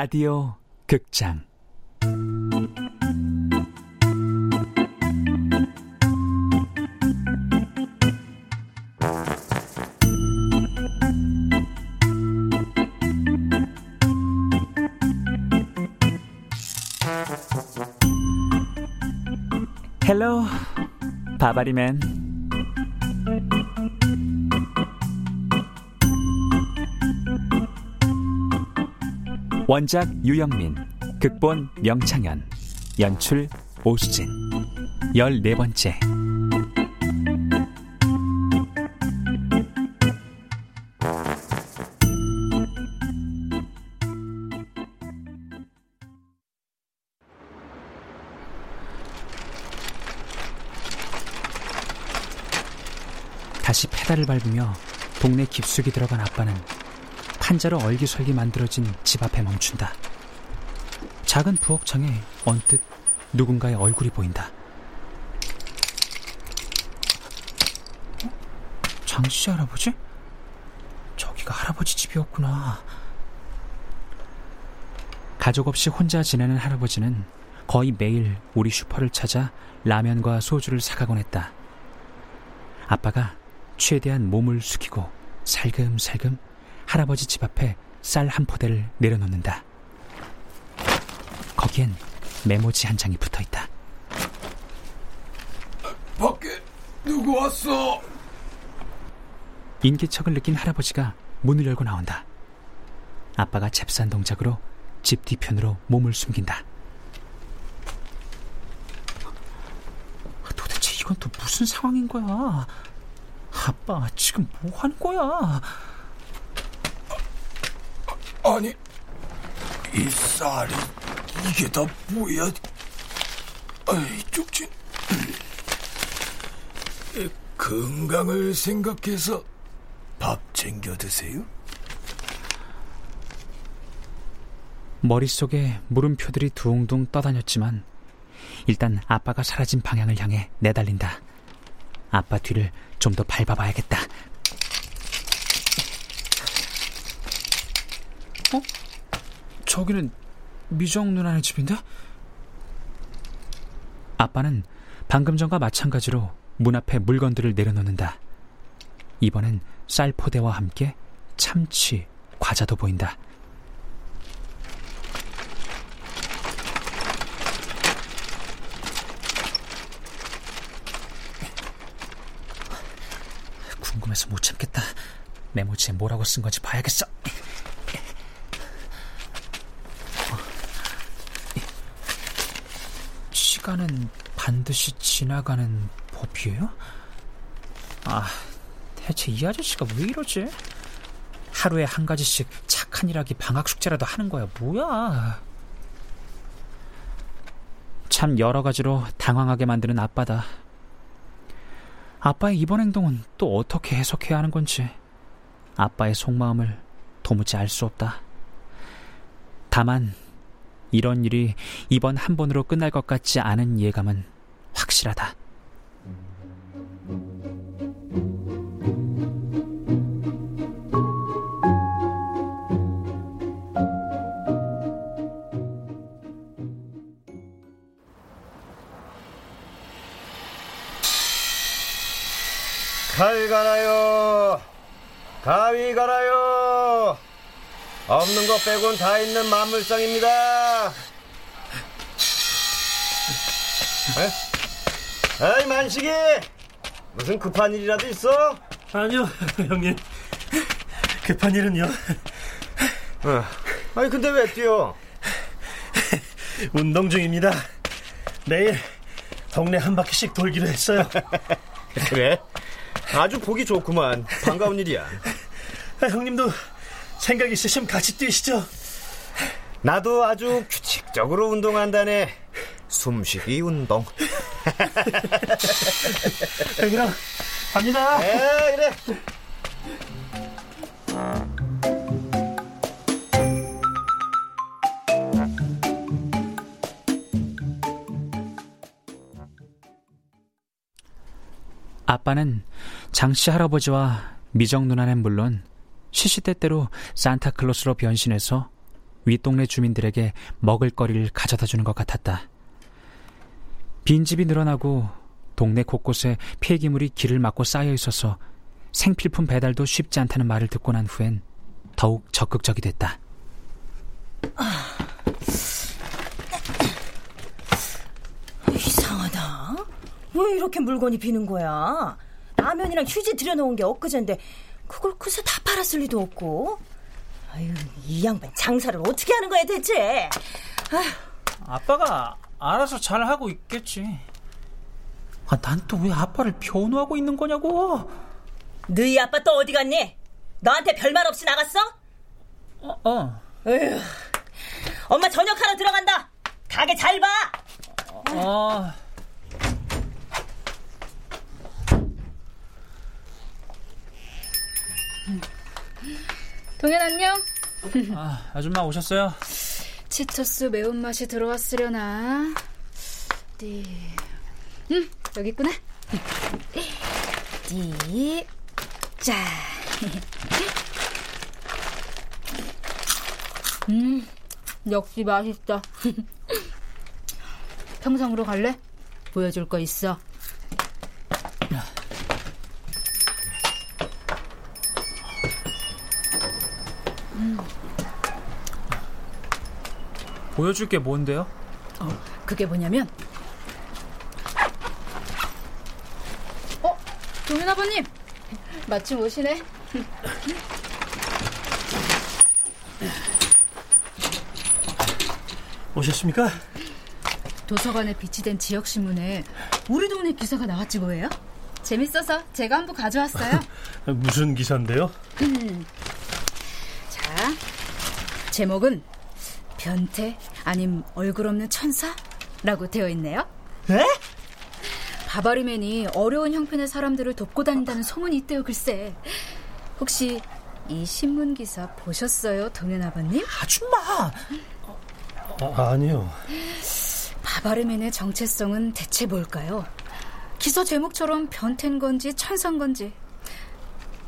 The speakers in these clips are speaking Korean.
라디오 극장. 헬로 바바리맨 원작 유영민 극본 명창현 연출 오수진 열네 번째. 다시 페달을 밟으며 동네 깊숙이 들어간 아빠는 판자로 얼기설기 만들어진 집 앞에 멈춘다. 작은 부엌창에 언뜻 누군가의 얼굴이 보인다. 장씨 할아버지? 저기가 할아버지 집이었구나. 가족 없이 혼자 지내는 할아버지는 거의 매일 우리 슈퍼를 찾아 라면과 소주를 사가곤 했다. 아빠가 최대한 몸을 숙이고 살금살금 할아버지 집 앞에 쌀 한 포대를 내려놓는다. 거기엔 메모지 한 장이 붙어 있다. 밖에 누구 왔어? 인기척을 느낀 할아버지가 문을 열고 나온다. 아빠가 잽싼 동작으로 집 뒤편으로 몸을 숨긴다. 도대체 이건 또 무슨 상황인 거야? 아빠, 지금 뭐 하는 거야? 아니, 이 쌀이 이게 다 뭐야? 아이, 쪽진. 건강을 생각해서 밥 챙겨 드세요. 머릿속에 물음표들이 둥둥 떠다녔지만 일단 아빠가 사라진 방향을 향해 내달린다. 아빠 뒤를 좀 더 밟아봐야겠다. 어? 저기는 미정 누나네 집인데? 아빠는 방금 전과 마찬가지로 문 앞에 물건들을 내려놓는다. 이번엔 쌀 포대와 함께 참치, 과자도 보인다. 궁금해서 못 참겠다. 메모지에 뭐라고 쓴 건지 봐야겠어. 시간은 반드시 지나가는 법이에요? 아, 대체 이 아저씨가 왜 이러지? 하루에 한 가지씩 착한 일하기 방학 숙제라도 하는 거야, 뭐야? 참 여러 가지로 당황하게 만드는 아빠다. 아빠의 이번 행동은 또 어떻게 해석해야 하는 건지 아빠의 속마음을 도무지 알 수 없다. 다만 이런 일이 이번 한 번으로 끝날 것 같지 않은 예감은 확실하다. 칼 가나요? 가위 가나요? 없는 거 빼곤 다 있는 만물상입니다. 에? 아이 만식이 무슨 급한 일이라도 있어? 아니요 형님 급한 일은요. 어. 아니 근데 왜 뛰어? 운동 중입니다. 내일 동네 한 바퀴씩 돌기로 했어요. 그래? 아주 보기 좋구만. 반가운 일이야. 아, 형님도 생각 있으시면 같이 뛰시죠. 나도 아주 규칙적으로 운동한다네. 숨쉬기 운동. 그럼 갑니다. 에 그래. 아빠는 장씨 할아버지와 미정 누나는 물론 시시때때로 산타클로스로 변신해서 윗동네 주민들에게 먹을거리를 가져다 주는 것 같았다. 빈집이 늘어나고 동네 곳곳에 폐기물이 길을 막고 쌓여 있어서 생필품 배달도 쉽지 않다는 말을 듣고 난 후엔 더욱 적극적이 됐다. 이상하다. 왜 이렇게 물건이 비는 거야? 라면이랑 휴지 들여놓은 게 엊그젠데 그걸 그새 다 팔았을 리도 없고. 아유, 이 양반 장사를 어떻게 하는 거야 대체? 아휴. 아빠가 알아서 잘 하고 있겠지. 아, 난 또 왜 아빠를 변호하고 있는 거냐고. 너희 아빠 또 어디 갔니? 너한테 별말 없이 나갔어? 어, 어. 에휴, 엄마 저녁하러 들어간다. 가게 잘 봐. 어. 동현 안녕. 아, 아줌마 오셨어요? 치토스 매운맛이 들어왔으려나? 네. 음, 여기 있구나. 네. 자. 음, 역시 맛있다. 평상으로 갈래? 보여줄 거 있어. 보여줄 게 뭔데요? 어, 그게 뭐냐면 어? 동현 아버님 마침 오시네 오셨습니까? 도서관에 비치된 지역 신문에 우리 동네 기사가 나왔지 뭐예요? 재밌어서 제가 한번 가져왔어요 무슨 기사인데요? 음. 자 제목은 변태 아님 얼굴 없는 천사라고 되어 있네요. 에? 바바리맨이 어려운 형편의 사람들을 돕고 다닌다는 소문이 있대요, 글쎄. 혹시 이 신문 기사 보셨어요, 동현 아버님? 아줌마. 아, 아니요. 바바리맨의 정체성은 대체 뭘까요? 기사 제목처럼 변태인 건지 천사인 건지.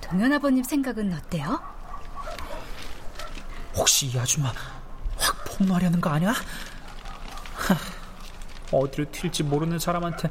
동현 아버님 생각은 어때요? 혹시 이 아줌마 확 폭로하려는 거 아니야? 하, 어디로 튈지 모르는 사람한테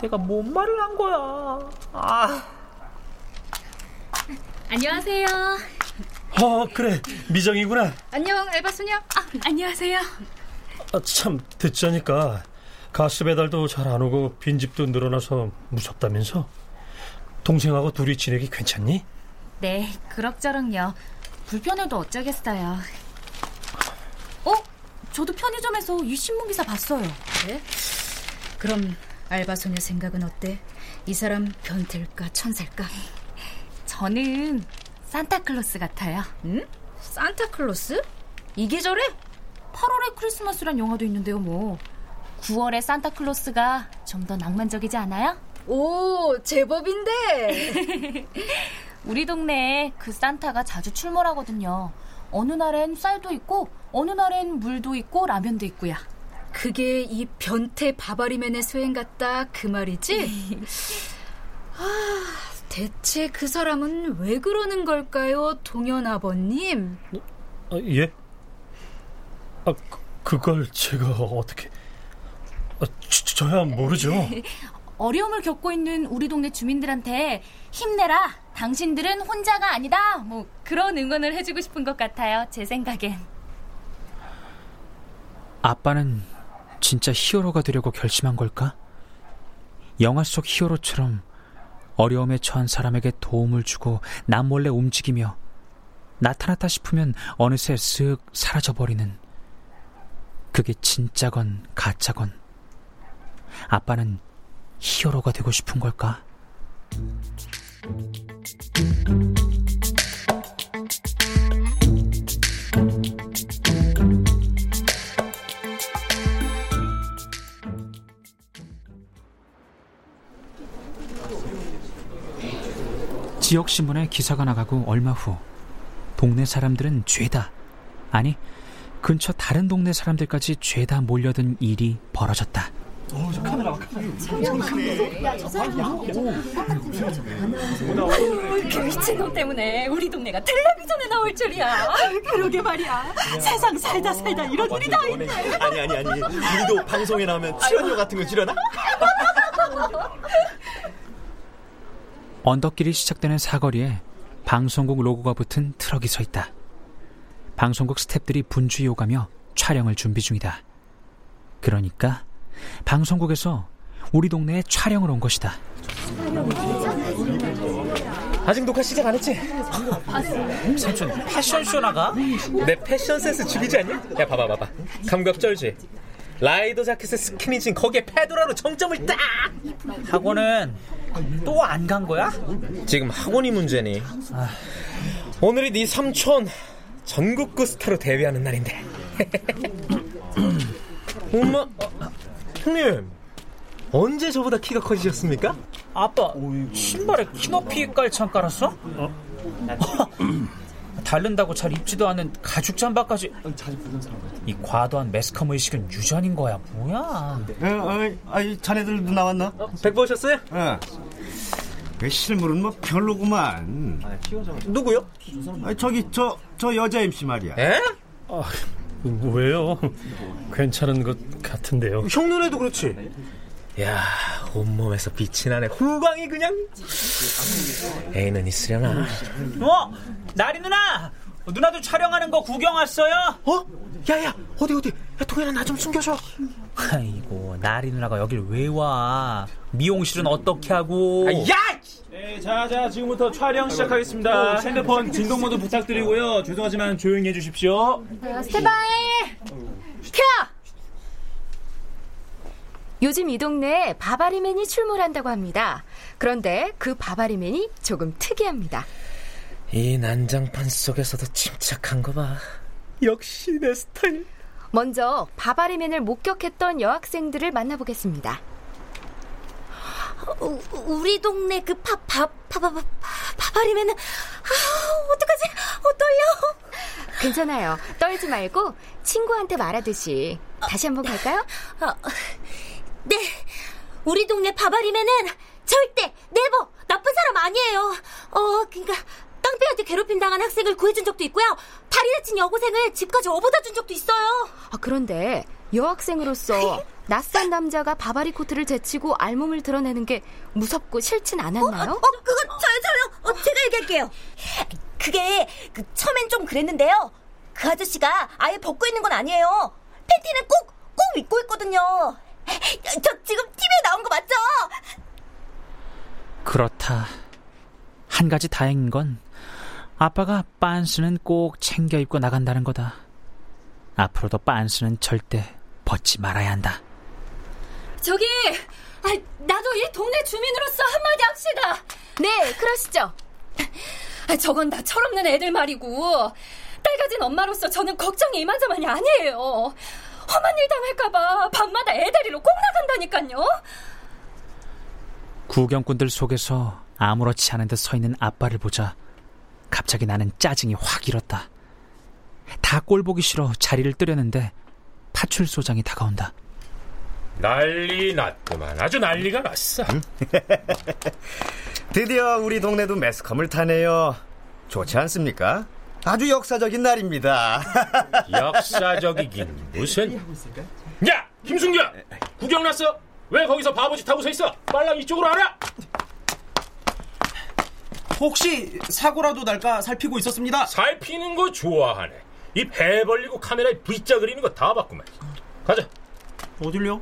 내가 뭔 말을 한 거야. 아. 안녕하세요. 어, 그래. 미정이구나. 안녕, 엘바 소녀. 아, 안녕하세요. 아, 참, 듣자니까 가스 배달도 잘 안 오고 빈집도 늘어나서 무섭다면서? 동생하고 둘이 지내기 괜찮니? 네, 그럭저럭요. 불편해도 어쩌겠어요. 어? 저도 편의점에서 이 신문 기사 봤어요. 네? 그럼 알바 소녀 생각은 어때? 이 사람 변태일까 천사일까? 저는 산타클로스 같아요. 응? 산타클로스? 이 계절에? 8월에 크리스마스란 영화도 있는데요, 뭐. 9월에 산타클로스가 좀 더 낭만적이지 않아요? 오, 제법인데. 우리 동네에 그 산타가 자주 출몰하거든요. 어느 날엔 쌀도 있고, 어느 날엔 물도 있고, 라면도 있고요. 그게 이 변태 바바리맨의 소행 같다 그 말이지? 아, 대체 그 사람은 왜 그러는 걸까요, 동현 아버님? 아, 예? 아, 그, 그걸 제가 어떻게... 아, 저, 저야 모르죠. 어려움을 겪고 있는 우리 동네 주민들한테 힘내라. 당신들은 혼자가 아니다. 뭐 그런 응원을 해주고 싶은 것 같아요. 제 생각엔. 아빠는 진짜 히어로가 되려고 결심한 걸까? 영화 속 히어로처럼 어려움에 처한 사람에게 도움을 주고 남 몰래 움직이며 나타났다 싶으면 어느새 쓱 사라져버리는 그게 진짜건 가짜건 아빠는 히어로가 되고 싶은 걸까? 지역 신문에 기사가 나가고 얼마 후 동네 사람들은 죄다 아니 근처 다른 동네 사람들까지 죄다 몰려든 일이 벌어졌다. 그 미친놈 때문에 우리 동네가 텔레비전에 나올 줄이야. 그러게 말이야. 세상 살다 살다 이런 일이 다 있네. 아니 아니 아니 우리도 방송에 나오면 출연료 같은 거 주려나? 언덕길이 시작되는 사거리에 방송국 로고가 붙은 트럭이 서 있다. 방송국 스탭들이 분주히 오가며 촬영을 준비 중이다. 그러니까 방송국에서 우리 동네에 촬영을 온 것이다. 아직 녹화 시작 안 했지? 삼촌 패션쇼 나가? 내 패션 센스 죽이지 않냐? 야 봐봐 봐봐 감각 쩔지? 라이더 자켓에 스키니진 거기에 페도라로 정점을 딱! 학원은 또 안 간 거야? 지금 학원이 문제니 오늘이 네 삼촌 전국구 스타로 데뷔하는 날인데 엄마 어, 형님 언제 저보다 키가 커지셨습니까? 아빠 신발에 키높이 깔창 깔았어? 다른다고 잘 입지도 않은 가죽 잠바까지 이 과도한 매스컴 의식은 유전인 거야 뭐야 어, 어, 아이 자네들도 나왔나? 백 보셨어요? 어. 그 실물은 뭐 별로구만. 누구요? 아, 저기 저 저 여자 MC 말이야. 에? 왜요? 괜찮은 것 같은데요. 형 눈에도 그렇지 야 온몸에서 빛이 나네 후광이 그냥 애인은 있으려나 어? 나리 누나 누나도 촬영하는 거 구경 왔어요? 어? 야야 어디 어디 야 동현아 나 좀 숨겨줘 아이고 나리 누나가 여길 왜 와? 미용실은 어떻게 하고? 야! 네, 자, 자, 지금부터 촬영 시작하겠습니다. 핸드폰 진동 모드 부탁드리고요. 죄송하지만 조용히 해주십시오. 스탠바이 큐! 요즘 이 동네에 바바리맨이 출몰한다고 합니다. 그런데 그 바바리맨이 조금 특이합니다. 이 난장판 속에서도 침착한 거 봐 역시 내 스타일 먼저 바바리맨을 목격했던 여학생들을 만나보겠습니다. 우, 우리 동네 그 파, 파, 파, 파, 파, 파바리면은, 아, 어떡하지? 어, 떨려. 괜찮아요. 떨지 말고 친구한테 말하듯이 다시 한번 갈까요? 아, 네. 우리 동네 바바리맨은 절대, 네버, 나쁜 사람 아니에요. 어, 그니까, 깡패한테 괴롭힘 당한 학생을 구해준 적도 있고요. 다리 다친 여고생을 집까지 업어다 준 적도 있어요. 아, 그런데 여학생으로서 낯선 남자가 바바리 코트를 제치고 알몸을 드러내는 게 무섭고 싫진 않았나요? 어, 어 그거 저요, 저요. 어, 제가 얘기할게요. 그게, 그, 처음엔 좀 그랬는데요. 그 아저씨가 아예 벗고 있는 건 아니에요. 팬티는 꼭, 꼭 입고 있거든요. 저 지금 TV에 나온 거 맞죠? 그렇다. 한 가지 다행인 건 아빠가 빤스는 꼭 챙겨 입고 나간다는 거다. 앞으로도 빤스는 절대 벗지 말아야 한다. 저기, 아, 나도 이 동네 주민으로서 한마디 합시다. 네, 그러시죠. 아, 저건 다 철없는 애들 말이고 딸 가진 엄마로서 저는 걱정이 이만저만이 아니에요. 험한 일 당할까봐 밤마다 애 데리러 꼭 나간다니까요. 구경꾼들 속에서 아무렇지 않은 듯 서 있는 아빠를 보자 갑자기 나는 짜증이 확 일었다. 다 꼴 보기 싫어 자리를 뜨려는데 파출소장이 다가온다. 난리 났구만. 아주 난리가 났어. 드디어 우리 동네도 매스컴을 타네요. 좋지 않습니까? 아주 역사적인 날입니다. 역사적이긴 무슨. 야, 김순규! 구경 났어? 왜 거기서 바보짓 하고 서 있어? 빨랑 이쪽으로 와라! 혹시 사고라도 날까 살피고 있었습니다. 살피는 거 좋아하네. 이 배 벌리고 카메라에 V자 그리는 거 다 봤구만. 가자. 어딜요?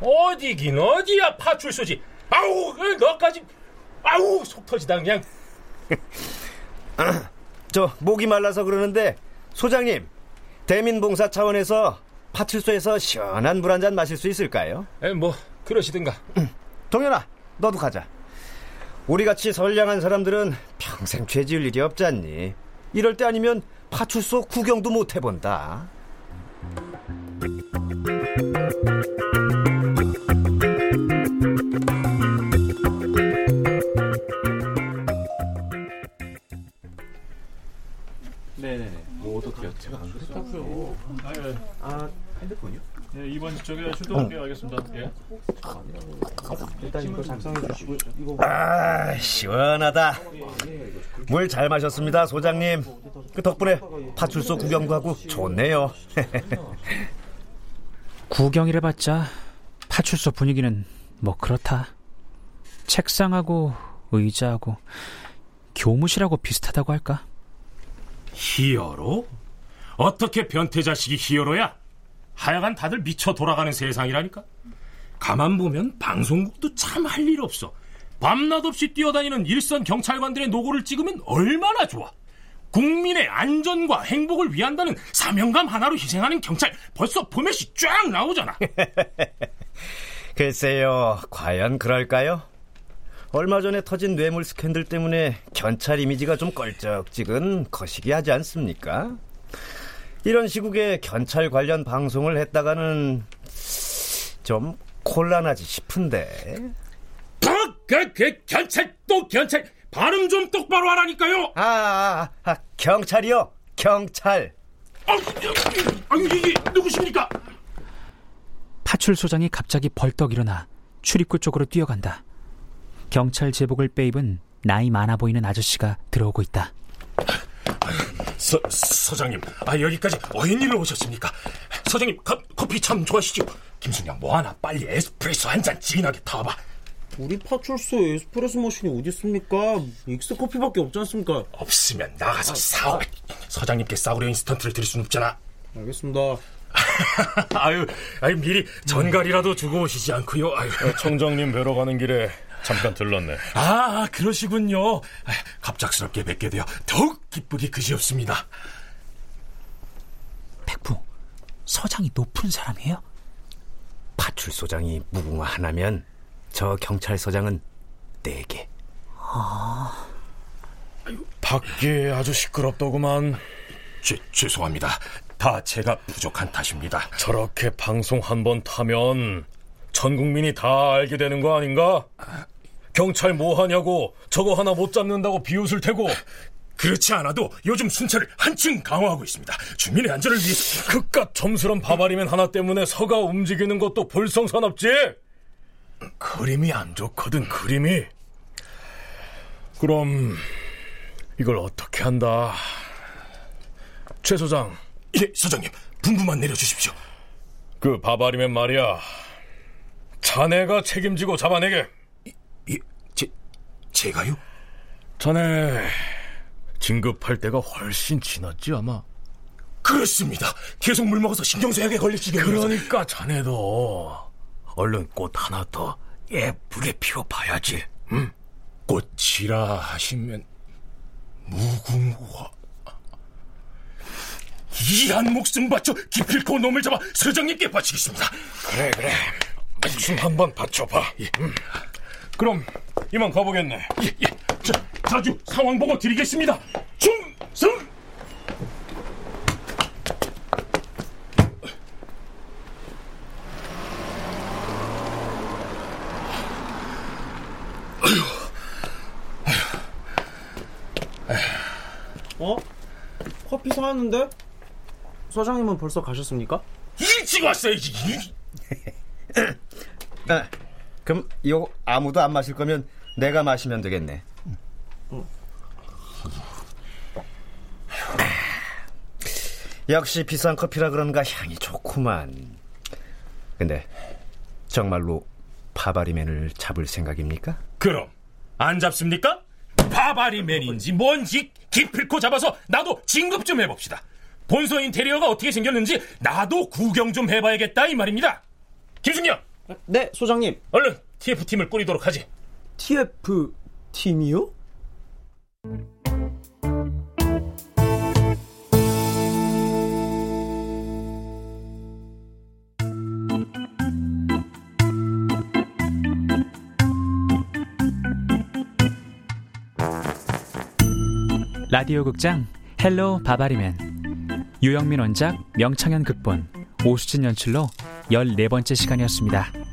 어디긴 어디야 파출소지. 아우 그 너까지 아우 속 터지다 그냥. 저 목이 말라서 그러는데 소장님 대민봉사 차원에서 파출소에서 시원한 물 한 잔 마실 수 있을까요? 에, 뭐 그러시든가. 동현아 너도 가자. 우리같이 선량한 사람들은 평생 죄 지을 일이 없잖니. 이럴 때 아니면 파출소 구경도 못 해본다. 네네네. 뭐 어떻게요? 제가 안 그랬다고요. 아 핸드폰이요? 네 이번 저기 출동할게요. 알겠습니다. 예. 일단 이거 작성해 주시고 이거 아, 시원하다. 물 잘 마셨습니다, 소장님. 그 덕분에 파출소 구경도 하고 좋네요. 구경이라 봤자 파출소 분위기는 뭐 그렇다. 책상하고 의자하고 교무실하고 비슷하다고 할까? 히어로? 어떻게 변태 자식이 히어로야? 하여간 다들 미쳐 돌아가는 세상이라니까. 가만 보면 방송국도 참 할 일 없어. 밤낮 없이 뛰어다니는 일선 경찰관들의 노고를 찍으면 얼마나 좋아. 국민의 안전과 행복을 위한다는 사명감 하나로 희생하는 경찰 벌써 포맷이 쫙 나오잖아. 글쎄요, 과연 그럴까요? 얼마 전에 터진 뇌물 스캔들 때문에 경찰 이미지가 좀 껄쩍지근 거시기 하지 않습니까? 이런 시국에 경찰 관련 방송을 했다가는 좀 곤란하지 싶은데. 그, 그, 경찰, 또 경찰, 발음 좀 똑바로 하라니까요! 아, 아, 아 경찰이요, 경찰. 아, 아, 이게 누구십니까? 파출소장이 갑자기 벌떡 일어나 출입구 쪽으로 뛰어간다. 경찰 제복을 빼입은 나이 많아 보이는 아저씨가 들어오고 있다. 서, 서장님, 아, 여기까지 어인 일로 오셨습니까? 서장님, 가, 커피 참 좋아하시죠? 김순양, 뭐 하나 빨리 에스프레소 한 잔 진하게 타봐. 우리 파출소에 에스프레소 머신이 어디 있습니까? 믹스 커피밖에 없지 않습니까? 없으면 나가서 사오. 서장님께 싸우려 인스턴트를 드릴 순 없잖아. 알겠습니다. 아유, 아유 미리 전갈이라도 주고 오시지 않고요. 아유. 청장님 뵈러 가는 길에 잠깐 들렀네. 아, 그러시군요. 갑작스럽게 뵙게 되어 더욱 기쁘기 그지없습니다. 백부, 서장이 높은 사람이에요? 파출소장이 무궁화 하나면 저 경찰서장은 네 개. 아... 밖에 아주 시끄럽더구만. 죄, 죄송합니다. 다 제가 부족한 탓입니다. 저렇게 방송 한 번 타면 전 국민이 다 알게 되는 거 아닌가? 경찰 뭐 하냐고. 저거 하나 못 잡는다고 비웃을 테고. 그렇지 않아도 요즘 순찰을 한층 강화하고 있습니다. 주민의 안전을 위해서. 그깟 점스런 바바리맨 하나 때문에 서가 움직이는 것도 볼성사납지? 그림이 안 좋거든 그림이. 그럼 이걸 어떻게 한다? 최 소장. 예 소장님. 분부만 내려주십시오. 그 바바리맨 말이야. 자네가 책임지고 잡아내게 제가요? 자네 진급할 때가 훨씬 지났지 아마 그렇습니다 계속 물 먹어서 신경쇠약에 걸릴 지경이라서 그러니까 자네도 얼른 꽃 하나 더 예쁘게 피워봐야지 응? 꽃이라 하시면 무궁화 이 한 목숨 바쳐 기필코 놈을 잡아 서장님께 바치겠습니다 그래 그래 목숨 한번 바쳐봐 예. 음. 그럼 이만 가보겠네 예, 예. 자, 자주 상황 보고 드리겠습니다 충성 어? 커피 사왔는데? 서장님은 벌써 가셨습니까? 일찍 왔어야지. 아, 그럼 이거 아무도 안 마실 거면 내가 마시면 되겠네. 음. 역시 비싼 커피라 그런가 향이 좋구만. 근데 정말로 파바리맨을 잡을 생각입니까? 그럼 안 잡습니까? 파바리맨인지 뭔지 기필코 잡아서 나도 진급 좀 해봅시다. 본소 인테리어가 어떻게 생겼는지 나도 구경 좀 해봐야겠다 이 말입니다. 김승영. 네, 소장님. 얼른 TF팀을 꾸리도록 하지. TF팀이요? 라디오 극장 헬로 바바리맨 유영민 원작 명창현 극본 오수진 연출로 14번째 시간이었습니다.